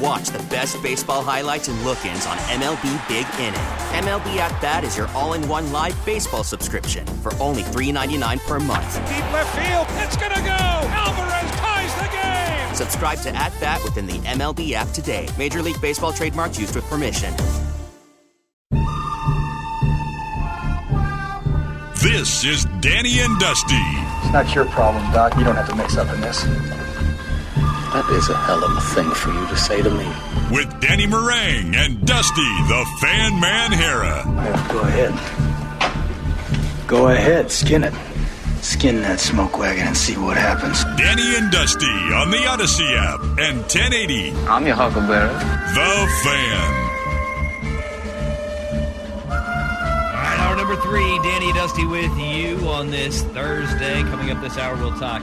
And watch the best baseball highlights and look-ins on MLB Big Inning. MLB At Bat is your all-in-one live baseball subscription for only $3.99 per month. Deep left field, it's gonna go. Alvarez ties the game. Subscribe to At Bat within the MLB app today. Major League Baseball trademarks used with permission. This is Danny and Dusty. It's not your problem, Doc. You don't have to mix up in this. That is a hell of a thing for you to say to me. With Danny Marang and Dusty, the Fan Man Harah. Yeah, go ahead. Go ahead, skin it. Skin that smoke wagon and see what happens. Danny and Dusty on the Odyssey app and 1080. I'm your Huckleberry. The Fan. All right, hour number three, Danny and Dusty with you on this Thursday. Coming up this hour, we'll talk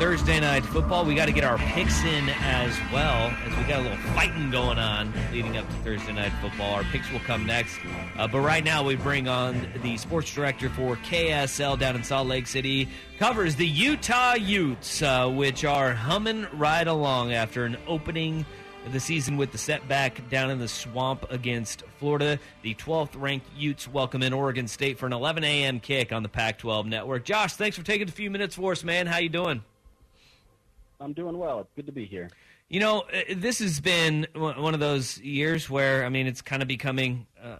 Thursday night football. We got to get our picks in as well, as we got a little fighting going on leading up to Thursday night football. Our picks will come next. Uh, but right now, we bring on the sports director for KSL down in Salt Lake City, covers the Utah Utes, uh, which are humming right along after an opening the season with the setback down in the swamp against Florida. The 12th ranked Utes welcome in Oregon State for an 11 a.m. kick on the Pac 12 network. Josh, thanks for taking a few minutes for us, man. How you doing? I'm doing well. It's good to be here. You know, uh, this has been one of those years where, I mean, it's kind of becoming uh,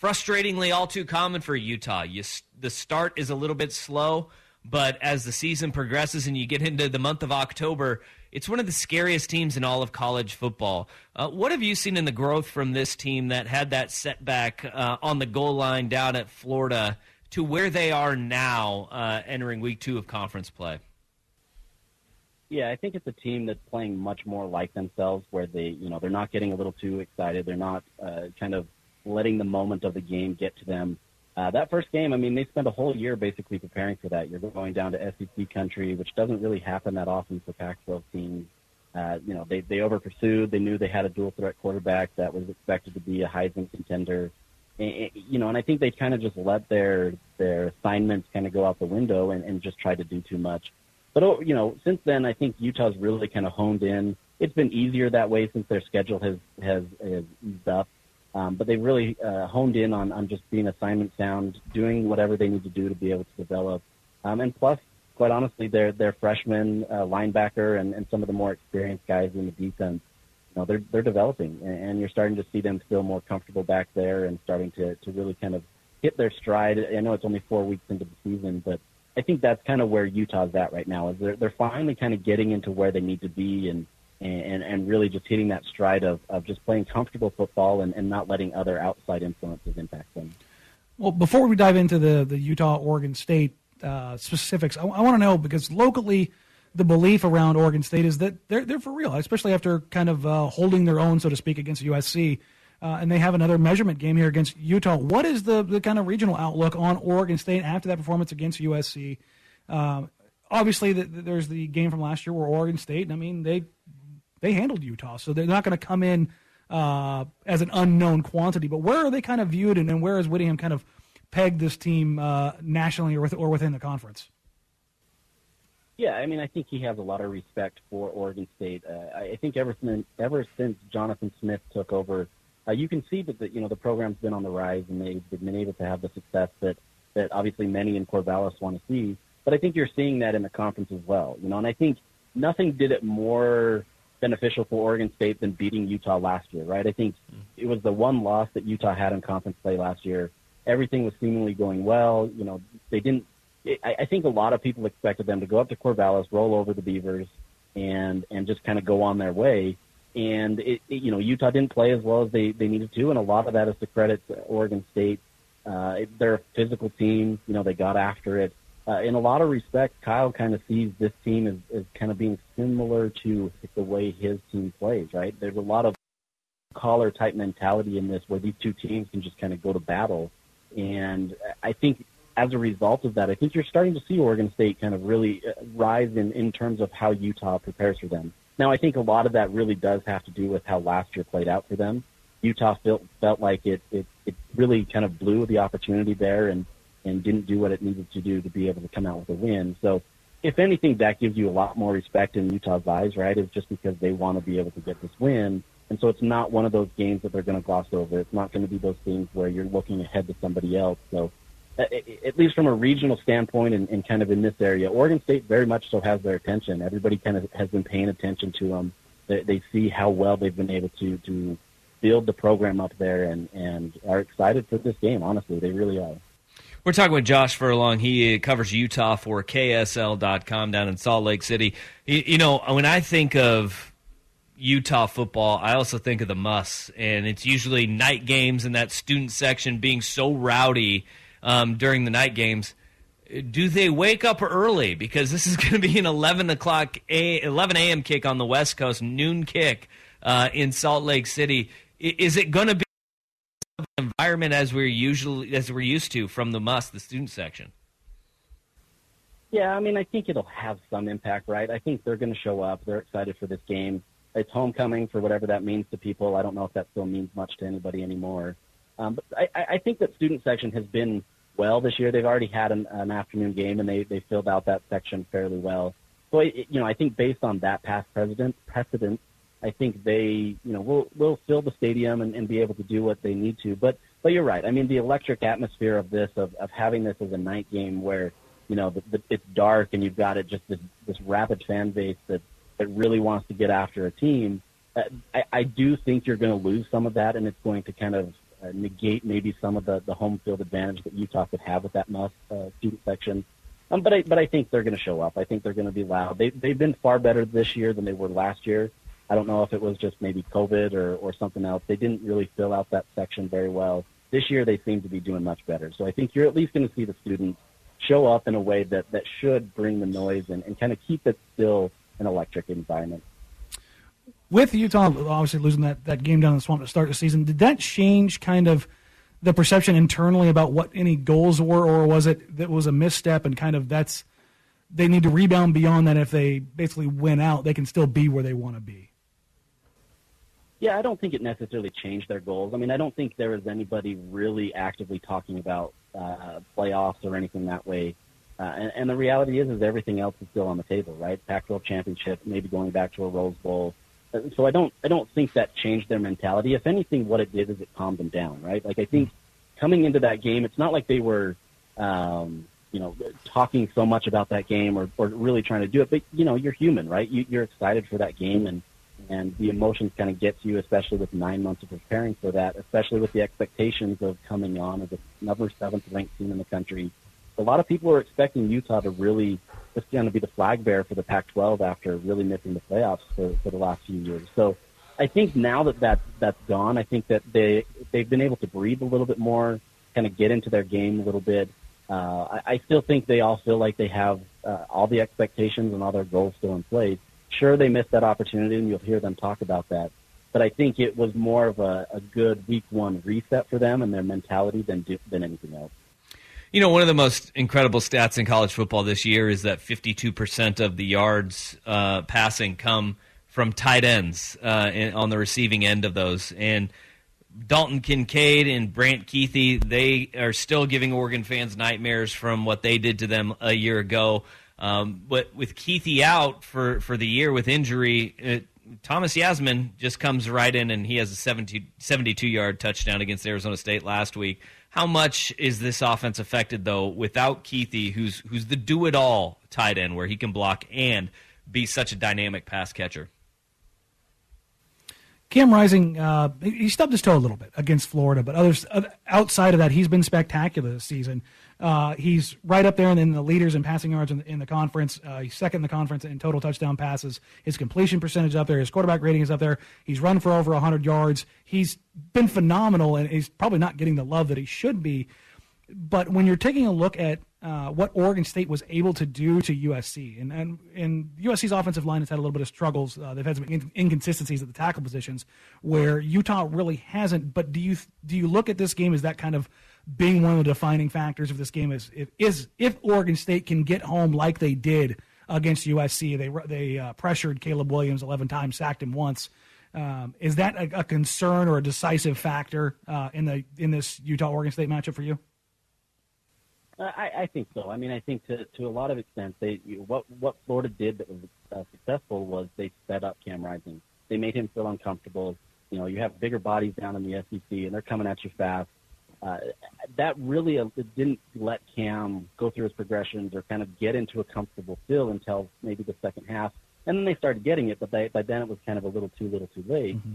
frustratingly all too common for Utah. You, the start is a little bit slow, but as the season progresses and you get into the month of October, it's one of the scariest teams in all of college football. Uh, what have you seen in the growth from this team that had that setback uh, on the goal line down at Florida to where they are now uh, entering week two of conference play? Yeah, I think it's a team that's playing much more like themselves, where they, you know, they're not getting a little too excited. They're not uh, kind of letting the moment of the game get to them. Uh, that first game, I mean, they spent a whole year basically preparing for that. You're going down to SEC country, which doesn't really happen that often for Pac-12 teams. Uh, you know, they they over pursued. They knew they had a dual threat quarterback that was expected to be a Heisman contender. And, you know, and I think they kind of just let their their assignments kind of go out the window and, and just tried to do too much. But oh, you know, since then, I think Utah's really kind of honed in. It's been easier that way since their schedule has has, has eased up. Um, but they've really uh, honed in on, on just being assignment sound, doing whatever they need to do to be able to develop. Um, and plus, quite honestly, their their freshman uh, linebacker and, and some of the more experienced guys in the defense, you know, they're they're developing, and, and you're starting to see them feel more comfortable back there and starting to to really kind of hit their stride. I know it's only four weeks into the season, but I think that's kind of where Utah's at right now. Is they're they're finally kind of getting into where they need to be and and and really just hitting that stride of of just playing comfortable football and, and not letting other outside influences impact them. Well, before we dive into the the Utah Oregon State uh, specifics, I, I want to know because locally. The belief around Oregon State is that they're they're for real, especially after kind of uh, holding their own, so to speak, against USC. Uh, and they have another measurement game here against Utah. What is the, the kind of regional outlook on Oregon State after that performance against USC? Um, obviously, the, the, there's the game from last year where Oregon State, I mean, they they handled Utah, so they're not going to come in uh, as an unknown quantity. But where are they kind of viewed, and, and where is Whittingham kind of pegged this team uh, nationally or, with, or within the conference? Yeah, I mean, I think he has a lot of respect for Oregon State. Uh, I think ever since ever since Jonathan Smith took over uh, you can see that the, you know the program's been on the rise and they've been able to have the success that that obviously many in Corvallis want to see. But I think you're seeing that in the conference as well. You know, and I think nothing did it more beneficial for Oregon State than beating Utah last year, right? I think it was the one loss that Utah had in conference play last year. Everything was seemingly going well. You know, they didn't. I, I think a lot of people expected them to go up to Corvallis, roll over the Beavers, and and just kind of go on their way and it, it, you know Utah didn't play as well as they they needed to, and a lot of that is to credit to Oregon State. Uh, they're a physical team. You know, they got after it. Uh, in a lot of respects, Kyle kind of sees this team as, as kind of being similar to the way his team plays. Right? There's a lot of collar type mentality in this, where these two teams can just kind of go to battle. And I think as a result of that, I think you're starting to see Oregon State kind of really rise in in terms of how Utah prepares for them. Now, I think a lot of that really does have to do with how last year played out for them. Utah felt felt like it it, it really kind of blew the opportunity there and and didn't do what it needed to do to be able to come out with a win. So, if anything, that gives you a lot more respect in Utah's eyes, right? Is just because they want to be able to get this win. And so it's not one of those games that they're going to gloss over. It's not going to be those things where you're looking ahead to somebody else. So at least from a regional standpoint and, and, kind of in this area, Oregon State very much so has their attention. Everybody kind of has been paying attention to them. They, they see how well they've been able to to build the program up there and and are excited for this game. Honestly, they really are. We're talking with Josh Furlong. He uh, covers Utah for KSL.com down in Salt Lake City. You, you know, when I think of Utah football, I also think of the MUSS, and it's usually night games and that student section being so rowdy um, during the night games. Do they wake up early because this is going to be an eleven o'clock, a, eleven a.m. kick on the West Coast, noon kick uh, in Salt Lake City? Is it going to be environment as we're usually as we're used to from the MUSS, the student section? Yeah, I mean, I think it'll have some impact, right? I think they're going to show up. They're excited for this game. It's homecoming for whatever that means to people. I don't know if that still means much to anybody anymore. Um, but I, I think that student section has been well this year. They've already had an, an afternoon game and they, they filled out that section fairly well. So, it, you know, I think based on that past precedent, precedent, I think they, you know, will will fill the stadium and, and be able to do what they need to. But but you're right. I mean, the electric atmosphere of this, of, of having this as a night game where, you know, the, the, it's dark and you've got it just this this rapid fan base that that really wants to get after a team. Uh, I, I do think you're going to lose some of that, and it's going to kind of uh, negate maybe some of the, the home field advantage that Utah could have with that MUSS uh, student section. Um, but I but I think they're going to show up. I think they're going to be loud. They they've been far better this year than they were last year. I don't know if it was just maybe COVID or or something else. They didn't really fill out that section very well. This year they seem to be doing much better. So I think you're at least going to see the students show up in a way that that should bring the noise and, and kind of keep it still an electric environment with Utah obviously losing that, that game down in the swamp to start the season, did that change kind of the perception internally about what any goals were, or was it that was a misstep and kind of that's they need to rebound beyond that if they basically win out, they can still be where they want to be? Yeah, I don't think it necessarily changed their goals. I mean, I don't think there was anybody really actively talking about uh, playoffs or anything that way. Uh, and, and the reality is, is everything else is still on the table, right? Pac-12 championship, maybe going back to a Rose Bowl so I don't I don't think that changed their mentality. If anything, what it did is it calmed them down, right? Like I think coming into that game, it's not like they were, um, you know, talking so much about that game or, or really trying to do it. But you know, you're human, right? You, you're excited for that game, and and the emotions kind of get to you, especially with nine months of preparing for that, especially with the expectations of coming on as a number seventh ranked team in the country. A lot of people are expecting Utah to really is going to be the flag bearer for the Pac-12 after really missing the playoffs for, for the last few years. So I think now that, that that's gone, I think that they they've been able to breathe a little bit more, kind of get into their game a little bit. Uh, I, I still think they all feel like they have uh, all the expectations and all their goals still in place. Sure, they missed that opportunity, and you'll hear them talk about that. But I think it was more of a, a good week one reset for them and their mentality than than anything else. You know, one of the most incredible stats in college football this year is that 52% of the yards uh, passing come from tight ends uh, in, on the receiving end of those. And Dalton Kincaid and Brant Kuithe, they are still giving Oregon fans nightmares from what they did to them a year ago. Um, but with Kuithe out for, for the year with injury, it, Thomas Yassmin just comes right in and he has a 70, 72 yard touchdown against Arizona State last week. How much is this offense affected though without Kuithe, who's who's the do it all tight end where he can block and be such a dynamic pass catcher? Cam Rising, uh, he stubbed his toe a little bit against Florida, but others outside of that, he's been spectacular this season. Uh, he's right up there in the leaders in passing yards in the, in the conference. Uh, he's second in the conference in total touchdown passes. His completion percentage up there. His quarterback rating is up there. He's run for over 100 yards. He's been phenomenal, and he's probably not getting the love that he should be. But when you're taking a look at uh, what Oregon State was able to do to USC, and, and, and USC's offensive line has had a little bit of struggles. Uh, they've had some in- inconsistencies at the tackle positions where Utah really hasn't. But do you do you look at this game as that kind of being one of the defining factors of this game is if, is if Oregon State can get home like they did against USC, they they uh, pressured Caleb Williams 11 times, sacked him once. Um, is that a, a, concern or a decisive factor uh, in the in this Utah Oregon State matchup for you? I, I think so. I mean, I think to to a lot of extent, they you what what Florida did that was uh, successful was they set up Cam Rising. They made him feel uncomfortable. You know, you have bigger bodies down in the SEC, and they're coming at you fast. Uh, that really uh, didn't let Cam go through his progressions or kind of get into a comfortable feel until maybe the second half. And then they started getting it, but they, by then it was kind of a little too little too late. Mm-hmm.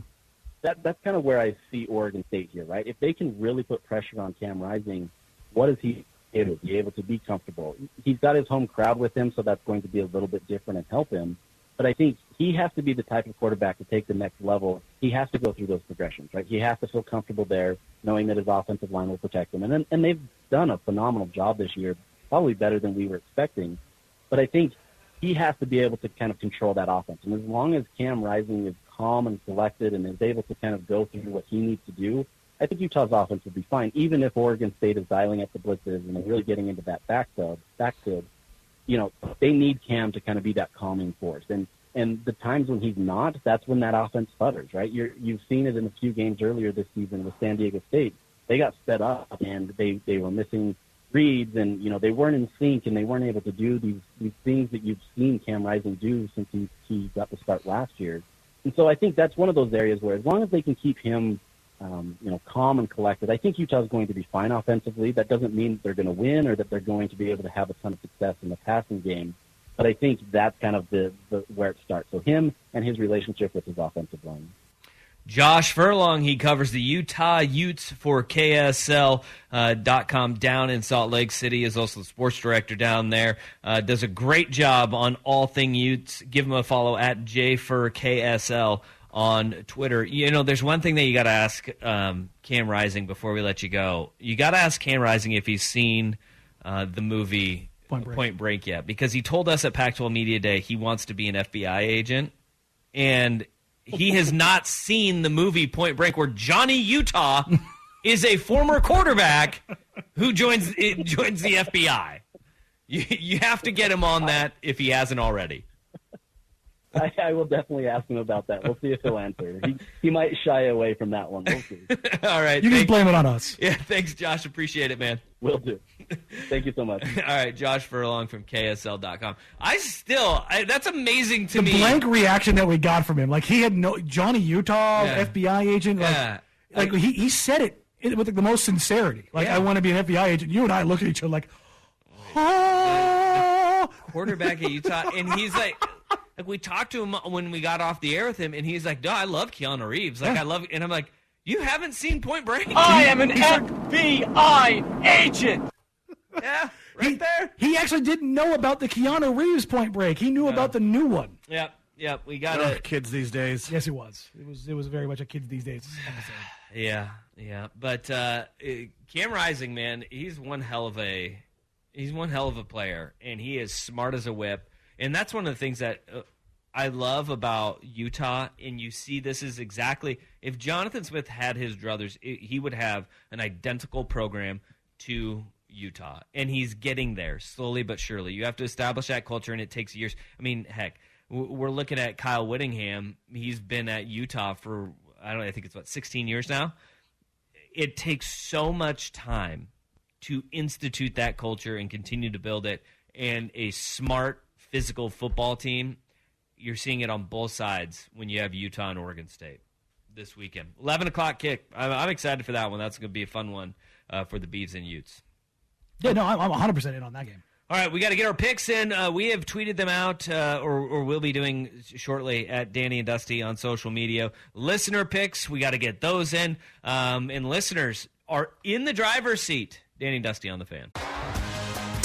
That, that's kind of where I see Oregon State here, right? If they can really put pressure on Cam Rising, what is he able to be able to be comfortable? He's got his home crowd with him, so that's going to be a little bit different and help him. But I think he has to be the type of quarterback to take the next level. He has to go through those progressions, right? He has to feel comfortable there, knowing that his offensive line will protect him. And then, and they've done a phenomenal job this year, probably better than we were expecting. But I think he has to be able to kind of control that offense. And as long as Cam Rising is calm and collected and is able to kind of go through what he needs to do, I think Utah's offense will be fine, even if Oregon State is dialing up the blitzes and they're really getting into that backfield. Backfield, you know, they need Cam to kind of be that calming force. And and the times when he's not, that's when that offense sputters, right? You're, you've seen it in a few games earlier this season with San Diego State. They got sped up and they, they were missing reads and, you know, they weren't in sync and they weren't able to do these, these things that you've seen Cam Rising do since he, he got the start last year. And so I think that's one of those areas where as long as they can keep him, um, you know, calm and collected, I think Utah's going to be fine offensively. That doesn't mean they're going to win or that they're going to be able to have a ton of success in the passing game. But I think that's kind of the, the where it starts. So him and his relationship with his offensive line. Josh Furlong, he covers the Utah Utes for KSL.com uh, down in Salt Lake City, is also the sports director down there. Uh, does a great job on all thing Utes. Give him a follow at JFurKSL on Twitter. You know, there's one thing that you got to ask um, Cam Rising before we let you go. You got to ask Cam Rising if he's seen uh, the movie Point Break. Point Break yet because he told us at Pac-12 Media Day he wants to be an FBI agent, and he has not seen the movie Point Break where Johnny Utah is a former quarterback who joins joins the FBI. You, you have to get him on that if he hasn't already. I, I, will definitely ask him about that. We'll see if he'll answer. He, he might shy away from that one. We'll see. All right. You can blame it on us. Yeah, thanks, Josh. Appreciate it, man. Will do. Thank you so much. All right, Josh Furlong from KSL.com. I still, I, that's amazing to the me. The blank reaction that we got from him. Like, he had no, Johnny Utah, yeah. FBI agent. Like, yeah. like he, he said it with like, the most sincerity. Like, yeah. I want to be an FBI agent. You and I look at each other like, oh. The, the quarterback at Utah. And he's like, like we talked to him when we got off the air with him, and he's like, "No, I love Keanu Reeves. Like yeah. I love," and I'm like, "You haven't seen Point Break? I am an FBI agent." Yeah, right he, there. He actually didn't know about the Keanu Reeves Point Break. He knew about the new one. Yep, yep. We got it. Kids these days. Yes, it was. It was. It was very much a kids these days. yeah, yeah. But uh, Cam Rising, man, he's one hell of a he's one hell of a player, and he is smart as a whip and that's one of the things that uh, I love about Utah. And you see, this is exactly if Jonathan Smith had his druthers, he would have an identical program to Utah, and he's getting there slowly but surely. You have to establish that culture, and it takes years. I mean, heck, we're looking at Kyle Whittingham. He's been at Utah for I don't know, I think it's about 16 years now. It takes so much time to institute that culture and continue to build it. And a smart physical football team. You're seeing it on both sides when you have Utah and Oregon State this weekend. 11 o'clock kick. I'm, I'm excited for that one. That's going to be a fun one uh, for the Beavs and Utes. Yeah, no, I'm, I'm 100% in on that game. All right, we got to get our picks in. Uh, we have tweeted them out, uh, or, or will be doing shortly at Danny and Dusty on social media. Listener picks, we got to get those in. Um, and listeners are in the driver's seat. Danny and Dusty on the fan.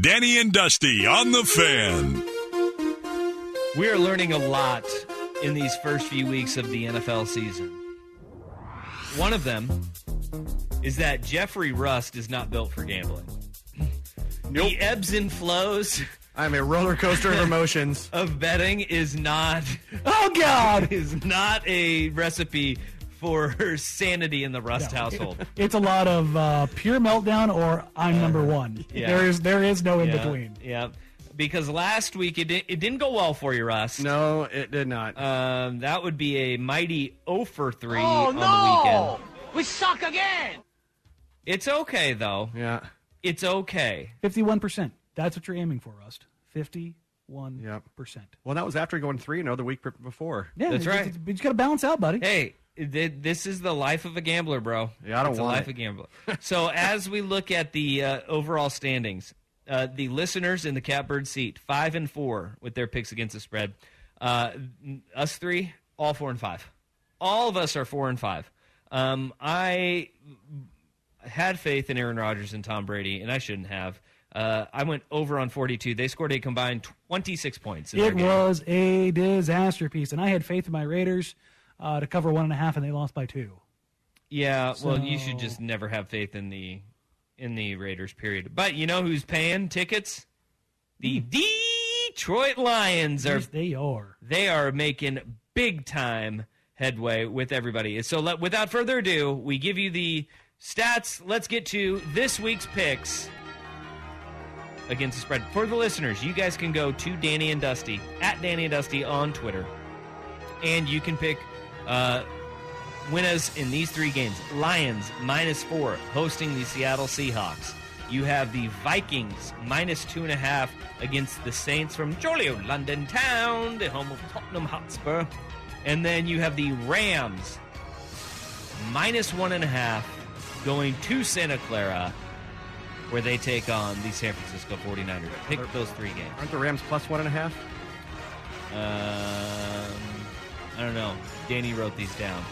Danny and Dusty on the fan. We are learning a lot in these first few weeks of the NFL season. One of them is that Jeffrey Rust is not built for gambling. Nope. The ebbs and flows I'm a roller coaster of emotions. of betting is not Oh God! is not a recipe for sanity in the Rust household. It's a lot of uh, pure meltdown or I'm number one. yeah. There is there is no in Yeah, between. Yeah. Because last week it, di- it didn't go well for you, Russ. No, it did not. Um, that would be a mighty 0 for 3 Oh, on the no! weekend. We suck again. It's okay, though. yeah. It's okay. Fifty-one percent. That's what you're aiming for, Rust. Fifty-one Yep. percent. Well, that was after going 3 0 the week before. Yeah, That's it's- right. it's- You just got to balance out, buddy. Hey, th- this is the life of a gambler, bro. Yeah, I don't it's want the life it. of a gambler. so as we look at the uh, overall standings, uh, the listeners in the catbird seat, five and four with their picks against the spread. Uh, us three, all four and five. All of us are four and five. Um, I had faith in Aaron Rodgers and Tom Brady, and I shouldn't have. Uh, I went over on 42. They scored a combined 26 points. In It was a disaster piece, and I had faith in my Raiders uh, to cover one and a half, and they lost by two. Yeah, well, you should just never have faith in the in the Raiders. Period. But you know who's paying tickets? The Detroit Lions are. Yes, they are. They are making big time headway with everybody. So let, without further ado, we give you the stats. Let's get to this week's picks against the spread. For the listeners, you guys can go to Danny and Dusty at Danny and Dusty on Twitter, and you can pick uh, winners in these three games. Lions minus four hosting the Seattle Seahawks. You have the Vikings minus two and a half against the Saints from jolly old London town, the home of Tottenham Hotspur. And then you have the Rams minus one and a half going to Santa Clara where they take on the San Francisco 49ers. Pick those three games. Aren't the Rams plus one and a half? Um, I don't know. Danny wrote these down.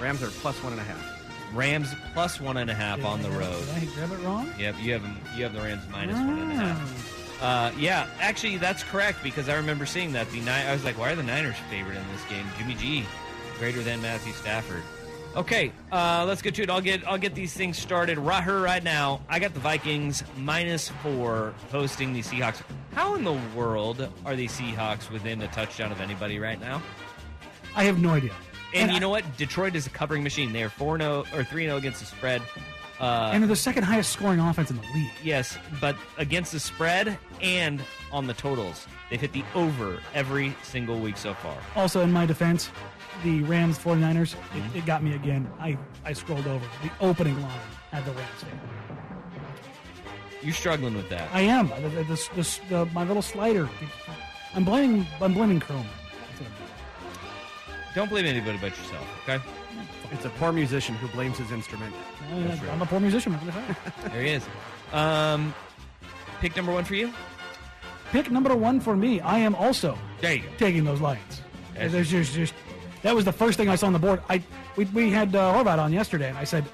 Rams are plus one and a half. Rams plus one and a half on the road. Did I grab it wrong? Yep, you have them. You have the Rams minus one and a half. Uh, yeah, actually, that's correct because I remember seeing that. The Ni- I was like, why are the Niners favored in this game? Jimmy G, greater than Matthew Stafford. Okay, uh, let's get to it. I'll get I'll get these things started right here right now. I got the Vikings minus four hosting the Seahawks. How in the world are the Seahawks within a touchdown of anybody right now? I have no idea. And, And you I- know what? Detroit is a covering machine. They are 4 0 or 3 0 against the spread. Uh, and they're the second highest scoring offense in the league. Yes, but against the spread and on the totals, they've hit the over every single week so far. Also, in my defense, the Rams 49ers, Mm-hmm. it, it got me again. I, I scrolled over. The opening line had the Rams. You're struggling with that. I am. The, the, the, my little slider. I'm blaming. I'm blaming Chrome. Don't blame anybody but yourself, okay? It's a poor musician who blames his instrument. Uh, I'm a poor musician. What can I say? There he is. Um, pick number one for you. Pick number one for me. I am also There you go. taking those Lions. Yes. There's just, just that was the first thing I saw on the board. I we, we had uh, Horvath on yesterday, and I said,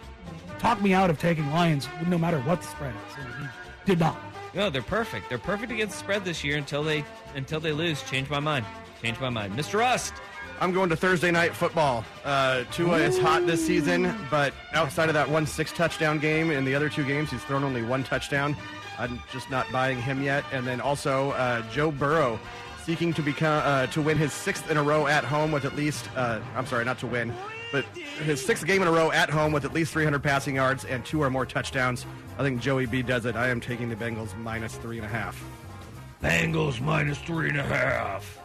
"Talk me out of taking Lions, no matter what the spread is." And he did not. No, they're perfect. They're perfect against the spread this year until they until they lose. Change my mind. Change my mind. Mr. Rust. I'm going to Thursday night football. Uh, Tua is hot this season, but outside of that one six touchdown game in the other two games, he's thrown only one touchdown. I'm just not buying him yet. And then also uh, Joe Burrow seeking to become uh, to win his sixth in a row at home with at least uh, I'm sorry, not to win, but his sixth game in a row at home with at least 300 passing yards and two or more touchdowns. I think Joey B does it. I am taking the Bengals minus three and a half. Bengals minus three and a half.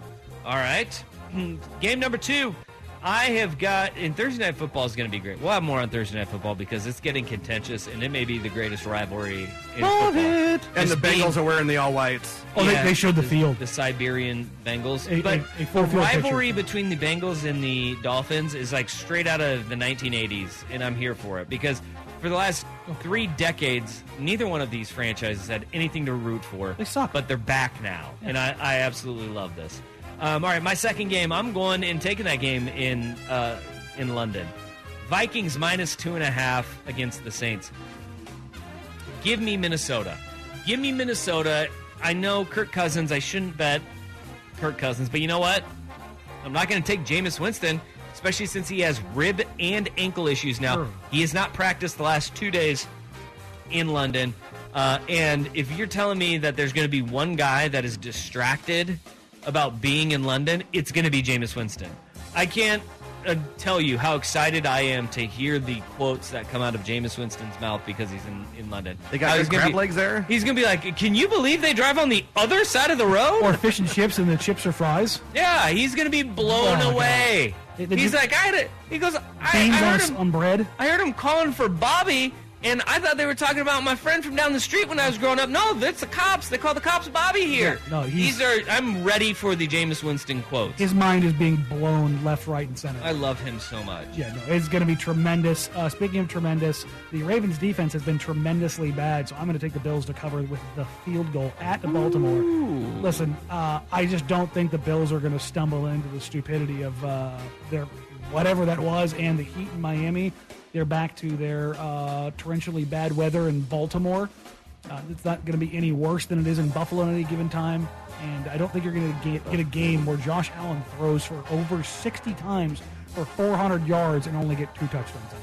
All right. Hmm, Game number two. I have got, and Thursday Night Football is going to be great. We'll have more on Thursday Night Football because it's getting contentious and it may be the greatest rivalry in Love football. it. And This the Bengals being- are wearing the all whites. Oh, they, they showed the field. The Siberian Bengals. A- but a- a full the field rivalry picture. between the Bengals and the Dolphins is like straight out of the 1980s, and I'm here for it because for the last three decades, neither one of these franchises had anything to root for. They suck. But they're back now, and I, I absolutely love this. Um, all right, my second game, I'm going and taking that game in uh, in London. Vikings minus two and a half against the Saints. Give me Minnesota. Give me Minnesota. I know Kirk Cousins. I shouldn't bet Kirk Cousins, but you know what? I'm not going to take Jameis Winston, especially since he has rib and ankle issues now. Sure. He has not practiced the last two days in London. Uh, and if you're telling me that there's going to be one guy that is distracted about being in London, it's going to be Jameis Winston. I can't uh, tell you how excited I am to hear the quotes that come out of Jameis Winston's mouth because he's in, in London. They got How good he's gonna crab be- legs there. He's going to be like, Can you believe they drive on the other side of the road? Or fish and chips, and the chips are fries. Yeah, he's gonna be blown Oh, my God. away. Did- did he's you- like, I had it. He goes, I, I Beans on, heard him. on bread. I heard him calling for Bobby, and I thought they were talking about my friend from down the street when I was growing up. No, that's the cops. They call the cops Bobby here. Yeah, no, he's- these are. I'm ready for the Jameis Winston quotes. His mind is being blown left, right, and center. I love him so much. Yeah, no, it's going to be tremendous. Uh, speaking of tremendous, the Ravens' defense has been tremendously bad, so I'm going to take the Bills to cover with the field goal at Baltimore. Listen, uh, I just don't think the Bills are going to stumble into the stupidity of uh, their whatever that was and the heat in Miami. They're back to their uh, torrentially bad weather in Baltimore. Uh, it's not going to be any worse than it is in Buffalo at any given time. And I don't think you're going to get, get a game where Josh Allen throws for over 60 times for 400 yards and only get two touchdowns.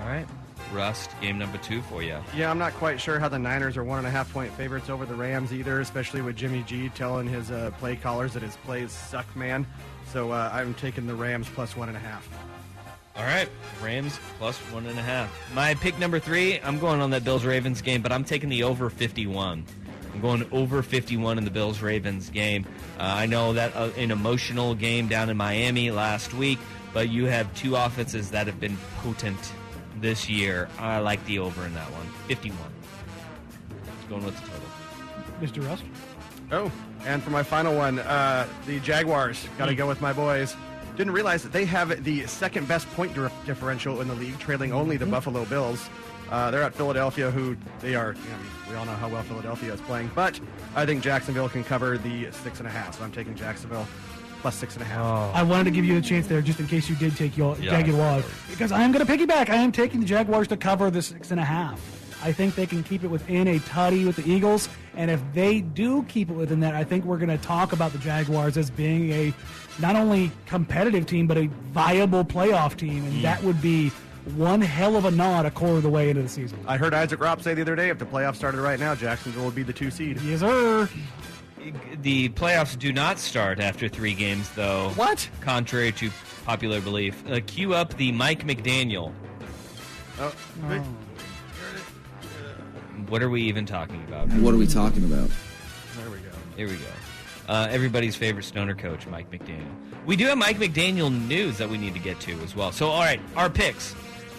All right, Rust, game number two for you. Yeah, I'm not quite sure how the Niners are one and a half point favorites over the Rams either, especially with Jimmy G telling his uh, play callers that his plays suck, man. So uh, I'm taking the Rams plus one and a half. All right, Rams plus one and a half. My pick number three, I'm going on that Bills Ravens game, but I'm taking the over 51. I'm going over 51 in the Bills Ravens game. Uh, I know that uh, an emotional game down in Miami last week, but you have two offenses that have been potent this year. I like the over in that one. 51. Going with the total. Mr. Rust? Oh, and for my final one, uh, the Jaguars. Got to go with my boys. Didn't realize that they have the second best point di- differential in the league, trailing only the Buffalo Bills. Uh, they're at Philadelphia, who they are. You know, we all know how well Philadelphia is playing, but I think Jacksonville can cover the six and a half. So I'm taking Jacksonville plus six and a half. I wanted to give you a chance there just in case you did take your Yeah, Jaguars. Because I am going to piggyback. I am taking the Jaguars to cover the six and a half. I think they can keep it within a tutty with the Eagles. And if they do keep it within that, I think we're going to talk about the Jaguars as being a not only competitive team, but a viable playoff team. And that would be one hell of a nod a quarter of the way into the season. I heard Isaac Robb say the other day, if the playoffs started right now, Jacksonville would be the two seed. Yes, sir. The playoffs do not start after three games, though. What? Contrary to popular belief. Uh, cue up the Mike McDaniel. Oh, Oh. What are we even talking about? What are we talking about? There we go. Here we go. Uh, everybody's favorite stoner coach, Mike McDaniel. We do have Mike McDaniel news that we need to get to as well. So, all right, our picks.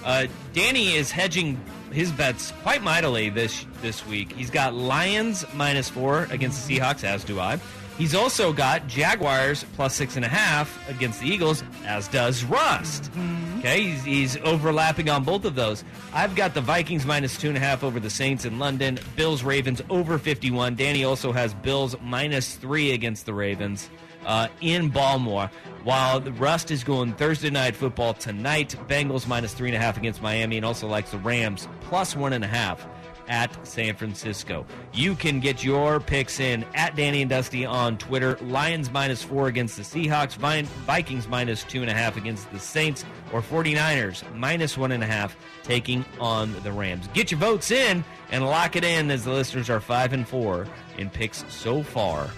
Uh, Danny is hedging his bets quite mightily this this week. He's got Lions minus four against the Seahawks, as do I. He's also got Jaguars plus six and a half against the Eagles, as does Rust. Okay, he's, he's overlapping on both of those. I've got the Vikings minus two and a half over the Saints in London. Bills Ravens over 51. Danny also has Bills minus three against the Ravens uh, in Baltimore. While Rust is going Thursday night football tonight, Bengals minus three and a half against Miami, and also likes the Rams plus one and a half at San Francisco. You can get your picks in at Danny and Dusty on Twitter. Lions minus four against the Seahawks, Vikings minus two and a half against the Saints, or 49ers minus one and a half taking on the Rams. Get your votes in and lock it in as the listeners are five and four in picks so far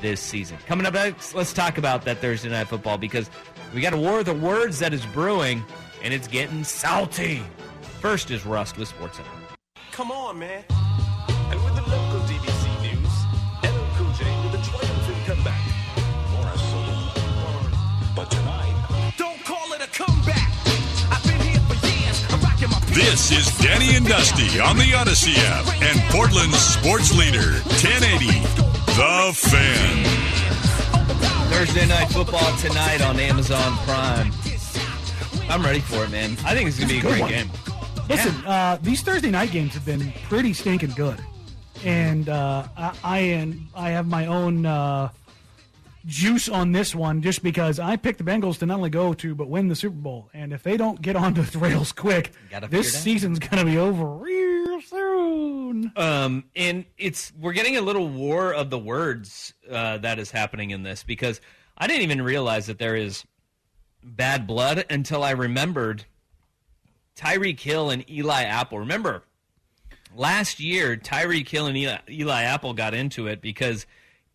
this season. Coming up next, let's talk about that Thursday night football because we got a war of the words that is brewing and it's getting salty. First is Rust with SportsCenter. Come on, man. And with the local DBC news, LL Cool J with a triumphant comeback. Morris a little but tonight, don't call it a comeback. I've been here for years. I'm rocking my This is Danny and Dusty on the Odyssey app and Portland's sports leader, 1080, The Fan. Thursday night football tonight on Amazon Prime. I'm ready for it, man. I think it's gonna be a Good great one. game. Listen, uh, these Thursday night games have been pretty stinking good, and uh, I, I and I have my own uh, juice on this one just because I picked the Bengals to not only go to but win the Super Bowl, and if they don't get onto the rails quick, this season's going to be over real soon. Um, and it's we're getting a little war of the words uh, that is happening in this because I didn't even realize that there is bad blood until I remembered Tyreek Hill and Eli Apple. Remember last year, Tyreek Hill and Eli, Eli Apple got into it because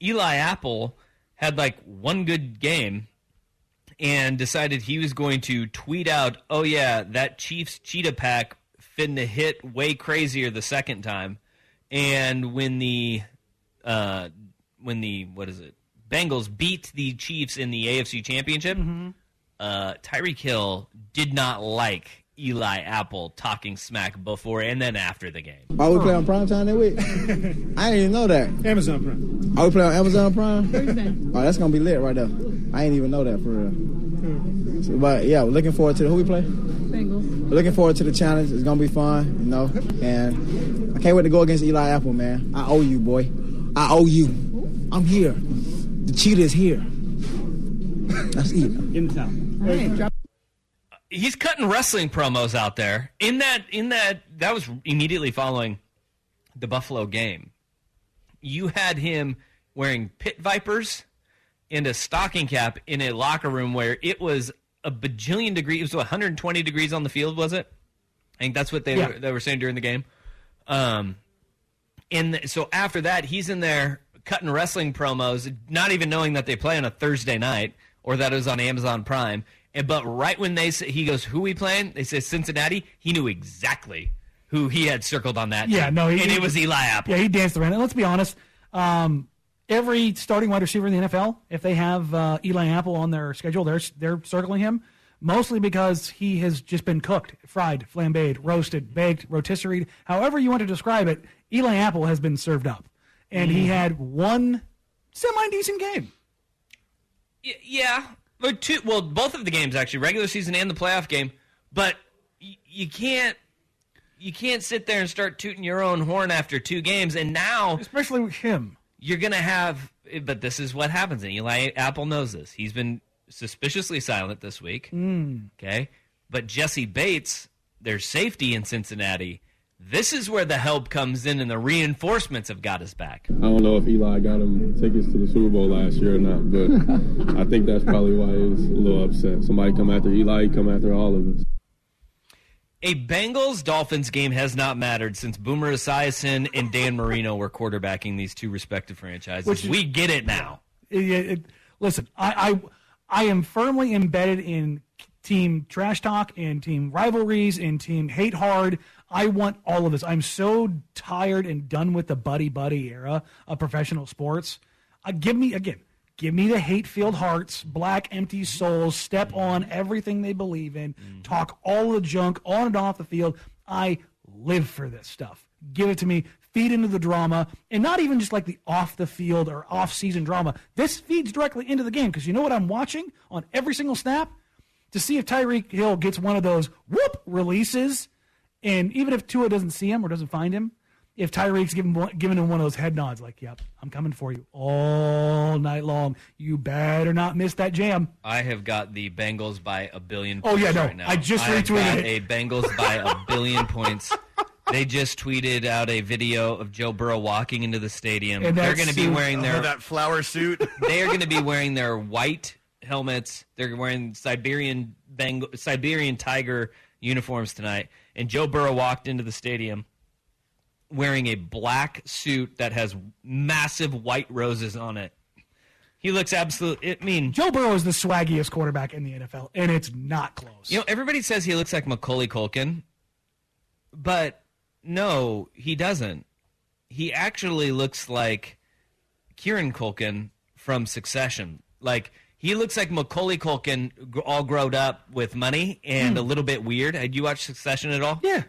Eli Apple had like one good game and decided he was going to tweet out, "Oh yeah, that Chiefs cheetah pack finna hit way crazier the second time." And when the uh, when the what is it? Bengals beat the Chiefs in the AFC Championship. Uh, Tyreek Hill did not like Eli Apple talking smack before and then after the game. Are we play on Prime Time that week? I didn't even know that. Amazon Prime. Are we play on Amazon Prime? oh, that's gonna be lit right there. I ain't even know that for real. So, but yeah, we're looking forward to the, who we play. Bengals. We're looking forward to the challenge. It's gonna be fun, you know. And I can't wait to go against Eli Apple, man. I owe you, boy. I owe you. I'm here. The cheetah is here. That's it. In the town. All right, drop he's cutting wrestling promos out there in that in that that was immediately following the Buffalo game. You had him wearing pit vipers and a stocking cap in a locker room where it was a bajillion degrees. It was 120 degrees on the field, was it? I think that's what they Yeah. were, they were saying during the game. Um, and so after that, he's in there cutting wrestling promos, not even knowing that they play on a Thursday night or that it was on Amazon Prime. And but right when they say, he goes, "Who we playing?" They say Cincinnati. He knew exactly who he had circled on that. Yeah, team. no, he, and it was Eli Apple. Yeah, he danced around. Let's be honest. Um, every starting wide receiver in the NFL, if they have uh, Eli Apple on their schedule, they're they're circling him mostly because he has just been cooked, fried, flambéed, roasted, baked, rotisseried, however you want to describe it. Eli Apple has been served up, and he Mhm. had one semi decent game. Y- yeah, but two. Well, both of the games actually, regular season and the playoff game. But y- you can't you can't sit there and start tooting your own horn after two games. And now, especially with him, you're gonna have. But this is what happens, and Eli Apple knows this. He's been suspiciously silent this week. Mm. Okay, but Jessie Bates, their safety in Cincinnati. This is where the help comes in, and the reinforcements have got us back. I don't know if Eli got him tickets to the Super Bowl last year or not, but I think that's probably why he was a little upset. Somebody come after Eli, come after all of us. A Bengals Dolphins game has not mattered since Boomer Esiason and Dan Marino were quarterbacking these two respective franchises. Which is- we get it now. It- it- listen, I, I I am firmly embedded in team trash talk and team rivalries and team hate hard. I want all of this. I'm so tired and done with the buddy buddy era of professional sports. Uh, give me again. Give me the hate filled hearts, black empty souls, step on everything they believe in, talk all the junk on and off the field. I live for this stuff. Give it to me. Feed into the drama, and not even just like the off the field or off season drama. This feeds directly into the game because you know what I'm watching on every single snap to see if Tyreek Hill gets one of those whoop releases, and even if Tua doesn't see him or doesn't find him, if Tyreek's giving one- giving him one of those head nods, like, "Yep, I'm coming for you all night long. You better not miss that jam." I have got the Bengals by a billion. Oh, yeah, no, right now. I just have retweeted got it. a Bengals by a billion points. They just tweeted out a video of Joe Burrow walking into the stadium. And They're going to be wearing oh, their Oh, that flower suit. they are going to be wearing their white helmets. They're wearing Siberian Bengal, Siberian tiger uniforms tonight. And Joe Burrow walked into the stadium wearing a black suit that has massive white roses on it. He looks absolutely. I mean, Joe Burrow is the swaggiest quarterback in the NFL, and it's not close. You know, everybody says he looks like Macaulay Culkin, but no, he doesn't. He actually looks like Kieran Culkin from Succession. Like he looks like Macaulay Culkin, all grown up with money and Hmm. a little bit weird. Had you watched Succession at all? Yeah.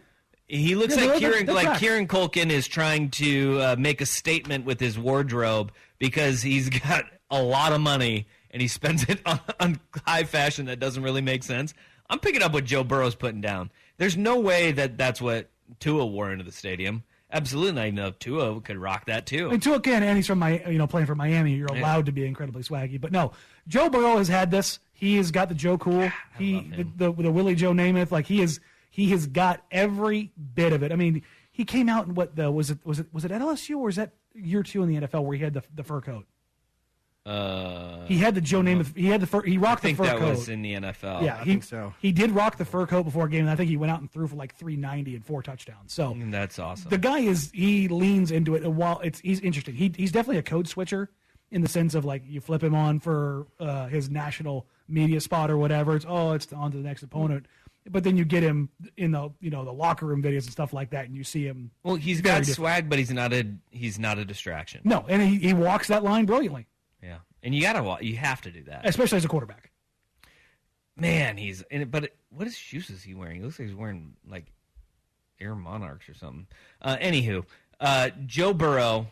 He looks Yeah, like Kieran, that like. Kieran Culkin is trying to uh, make a statement with his wardrobe because he's got a lot of money and he spends it on, on high fashion that doesn't really make sense. I'm picking up what Joe Burrow's putting down. There's no way that that's what Tua wore into the stadium. Absolutely. Even though Tua could rock that too. I mean, Tua can, and he's from my, you know, playing for Miami. You're Yeah. allowed to be incredibly swaggy, but no, Joe Burrow has had this. He has got the Joe Cool. he the, the the Willie Joe Namath. Like he is, he has got every bit of it. I mean, he came out in what the was it was it was it at LSU or was that year two in the NFL where he had the the fur coat? Uh, He had the Joe Namath. He had the fur. He I rocked think the fur that coat. was in the NFL. yeah, he, so He did rock the fur coat before a game. And I think he went out and threw for like 390 and four touchdowns. So Mm, That's awesome. the guy is he leans into it. And while it's he's interesting, he he's definitely a code switcher in the sense of like you flip him on for uh, his national media spot or whatever. It's oh, it's on to the next opponent. But then you get him in the you know the locker room videos and stuff like that, and you see him. Well, he's got different. swag, but he's not a he's not a distraction. No, and he, he walks that line brilliantly, Yeah, and you gotta wa- you have to do that. especially as a quarterback. Man, he's in it. But what is shoes is he wearing? He looks like he's wearing like Air Monarchs or something. Uh, anywho, uh, Joe Burrow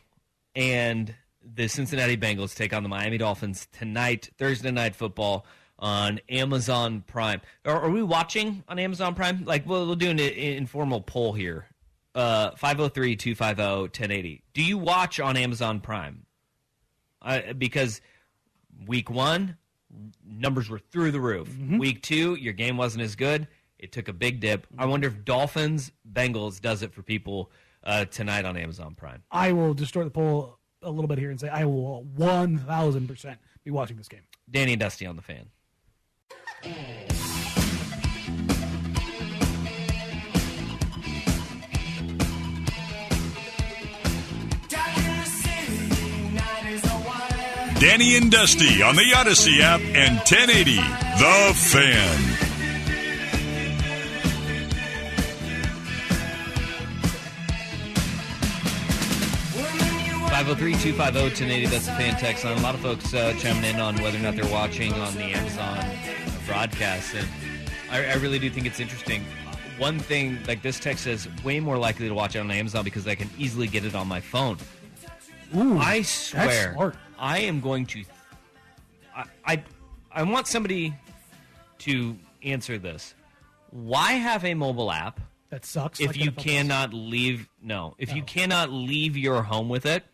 and the Cincinnati Bengals take on the Miami Dolphins tonight, Thursday night football on Amazon Prime. Are, are we watching on Amazon Prime? Like, we'll, we'll do an, i- informal poll here. Uh, 503-250-1080. Do you watch on Amazon Prime? Uh, because week one, numbers were through the roof. Mm-hmm. Week two, your game wasn't as good. It took a big dip. I wonder if Dolphins Bengals does it for people uh, tonight on Amazon Prime. I will distort the poll a little bit here and say I will one thousand percent be watching this game. Danny and Dusty on the fan. Danny and Dusty on the Odyssey app and 1080 The Fan. Five zero three two five zero ten eighty. That's the fan text line. A lot of folks uh, chiming in on whether or not they're watching on the Amazon broadcast, and I, I really do think it's interesting. One thing, like this text says, way more likely to watch it on Amazon because I can easily get it on my phone. Ooh, I that's swear, smart. I am going to. I, I I want somebody to answer this. Why have a mobile app That sucks. if like you does. cannot leave? No, if you cannot leave your home with it,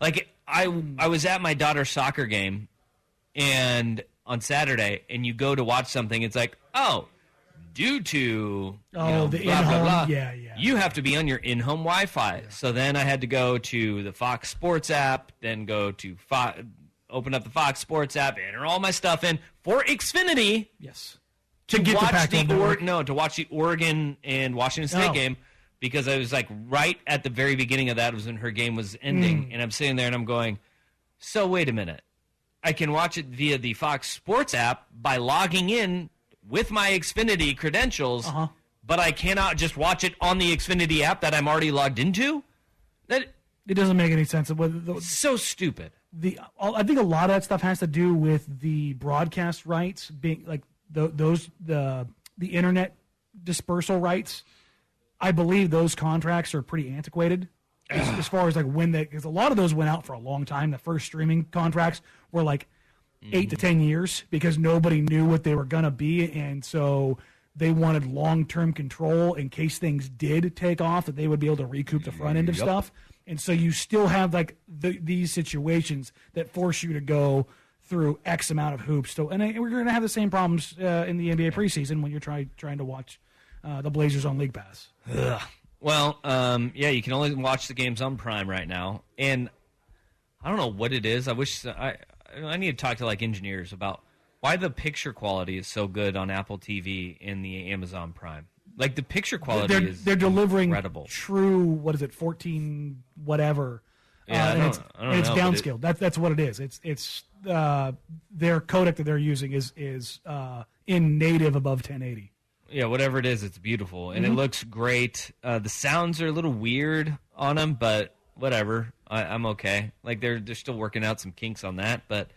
like I hmm. I was at my daughter's soccer game, and on Saturday, and you go to watch something, it's like oh. Due to you Oh, know, the blah, blah, in-home- blah, yeah, yeah. you have to be on your in-home Wi-Fi. So then I had to go to the Fox Sports app, then go to Fo- open up the Fox Sports app, enter all my stuff in for Xfinity. Yes. To, To get the watch Pac-12 the, or- no to watch the Oregon and Washington State Oh. game because I was like right at the very beginning of that was when her game was ending, Mm. and I'm sitting there and I'm going, so wait a minute, I can watch it via the Fox Sports app by logging in with my Xfinity credentials, Uh-huh. but I cannot just watch it on the Xfinity app that I'm already logged into. That It doesn't make any sense. So stupid. the I think a lot of that stuff has to do with the broadcast rights being like the, those the the internet dispersal rights. I believe those contracts are pretty antiquated as, as far as like when they because a lot of those went out for a long time. The first streaming contracts were like eight to ten years because nobody knew what they were gonna be, and so they wanted long term control in case things did take off that they would be able to recoup the front end of Yep. stuff. And so you still have like the, these situations that force you to go through X amount of hoops. So, and I- we're going to have the same problems uh, in the NBA preseason when you're trying trying to watch uh, the Blazers on League Pass. Ugh. Well, um, yeah, you can only watch the games on Prime right now, and I don't know what it is. I wish I I need to talk to like engineers about why the picture quality is so good on Apple TV in the Amazon Prime. Like the picture quality they're, is they're delivering incredible. true. What is it? Fourteen whatever. Yeah, I and don't- it's, and it's know, but it- That's that's what it is. It's it's uh, their codec that they're using is is uh, in native above 1080. Yeah, whatever it is, it's beautiful and it Mhm. looks great. Uh, the sounds are a little weird on them, but whatever. I, I'm okay. Like they're they're still working out some kinks on that, but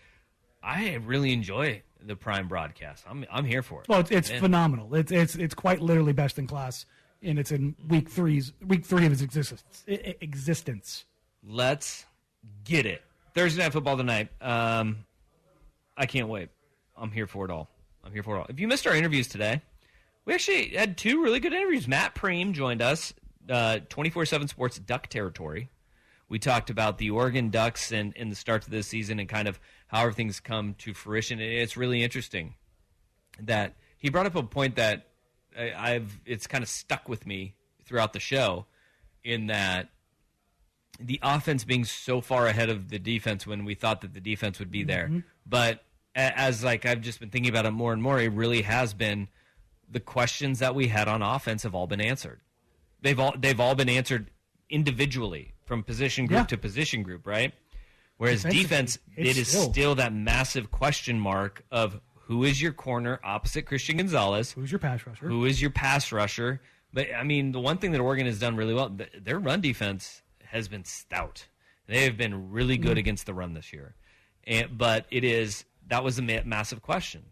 I really enjoy the Prime broadcast. I'm I'm here for it. Well, it's, it's Man. phenomenal. It's it's it's quite literally best in class, and it's in week three's week three of its existence. Existence. Let's get it. Thursday night football tonight. Um, I can't wait. I'm here for it all. I'm here for it all. If you missed our interviews today, we actually had two really good interviews. Matt Prehm joined us, twenty four seven Sports Duck Territory. We talked about the Oregon Ducks and, and the start to this season and kind of how everything's come to fruition. And it's really interesting that he brought up a point that I, I've it's kind of stuck with me throughout the show in that the offense being so far ahead of the defense when we thought that the defense would be there. Mhm. But as like I've just been thinking about it more and more, it really has been the questions that we had on offense have all been answered. They've all they've all been answered individually from position group Yeah. to position group, right? Whereas defense, it's still- still that massive question mark of who is your corner opposite Christian Gonzalez? Who's your pass rusher? Who is your pass rusher? But I mean, the one thing that Oregon has done really well, th- their run defense has been stout. They have been really good Mhm. against the run this year. And, but it is that was a ma- massive question.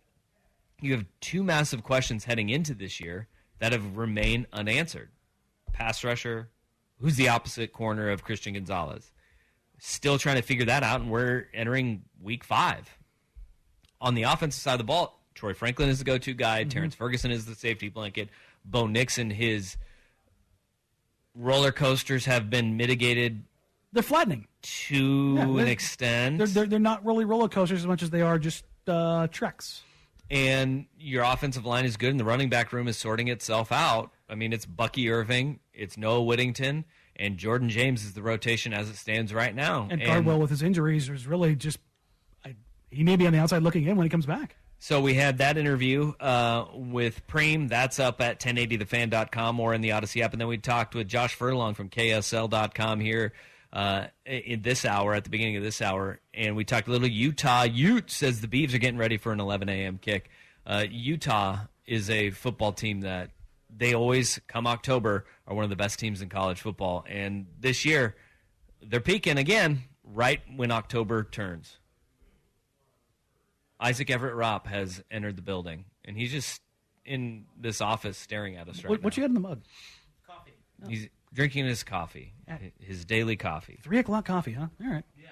You have two massive questions heading into this year that have remained unanswered. Pass rusher, who's the opposite corner of Christian Gonzalez? Still trying to figure that out, and we're entering week five. On the offensive side of the ball, Troy Franklin is the go-to guy. Mm-hmm. Terrance Ferguson is the safety blanket. Bo Nixon, his roller coasters have been mitigated They're flattening to Yeah, an they're- extent. They're, they're they're not really roller coasters as much as they are just uh, treks. and your offensive line is good, and the running back room is sorting itself out. I mean, it's Bucky Irving, it's Noah Whittington, and Jordan James is the rotation as it stands right now. And Cardwell with his injuries is really just I, he may be on the outside looking in when he comes back. So we had that interview uh, with Prehm. That's up at 1080thefan.com or in the Odyssey app. And then we talked with Josh Furlong from KSL.com here uh, in this hour, at the beginning of this hour. And we talked a little Utah. Ute says the Beavs are getting ready for an 11 a.m. kick. Uh, Utah is a football team that they always, come October, are one of the best teams in college football. And this year, they're peaking again right when October turns. Isaac Everett Ropp has entered the building, and he's just in this office staring at us right What, what you got in the mug? now. He's drinking his coffee, Yeah. his daily coffee. Three o'clock coffee, huh? All right. Yeah.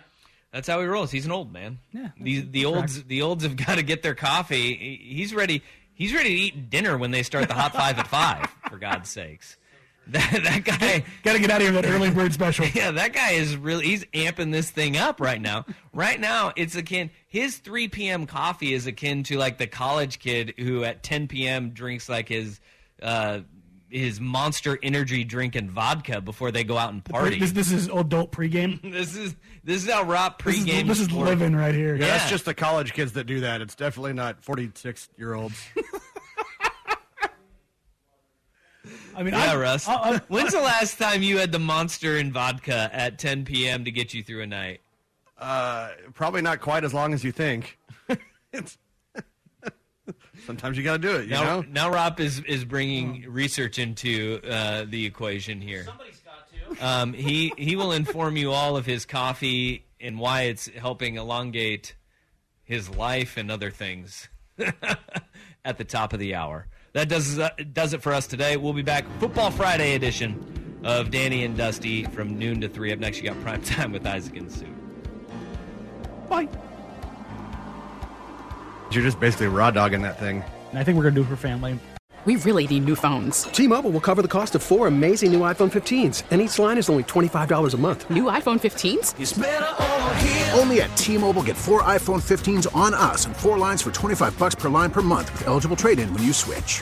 That's how he rolls. He's an old man. Yeah, the the olds the olds have got to get their coffee. He's ready. He's ready to eat dinner when they start the hot five at five. For God's sakes, that that guy got to get out of here that early bird special. Yeah, that guy is really he's amping this thing up right now. right now, it's akin his 3 p.m. coffee is akin to like the college kid who at 10 p.m. drinks like his uh, his Monster Energy drink and vodka before they go out and party. This, this is adult pregame. this is this is how Rob This is- pregame. this is living right here. Yeah, Yeah. that's just the college kids that do that. It's definitely not 46 year olds. I mean, yeah, I- Russ. I- I- When's the last time you had the Monster and vodka at 10 p.m. to get you through a night? Uh, probably not quite as long as you think. sometimes you got to do it. You now, know. now Rob is is bringing research into uh, the equation here. Somebody's got to. Um, he he will inform you all of his coffee and why it's helping elongate his life and other things at the top of the hour. That does uh, does it for us today. We'll be back Football Friday edition of Danny and Dusty from noon to three. Up next, you got prime time with Isaac and Sue. Bye. You're just basically raw dogging that thing. And I think we're gonna do it for family. We really need new phones. T-Mobile will cover the cost of four amazing new iPhone 15s, and each line is only $25 a month. New iPhone 15s? Only at T-Mobile get four iPhone 15s on us and four lines for 25 bucks per line per month with eligible trade-in when you switch.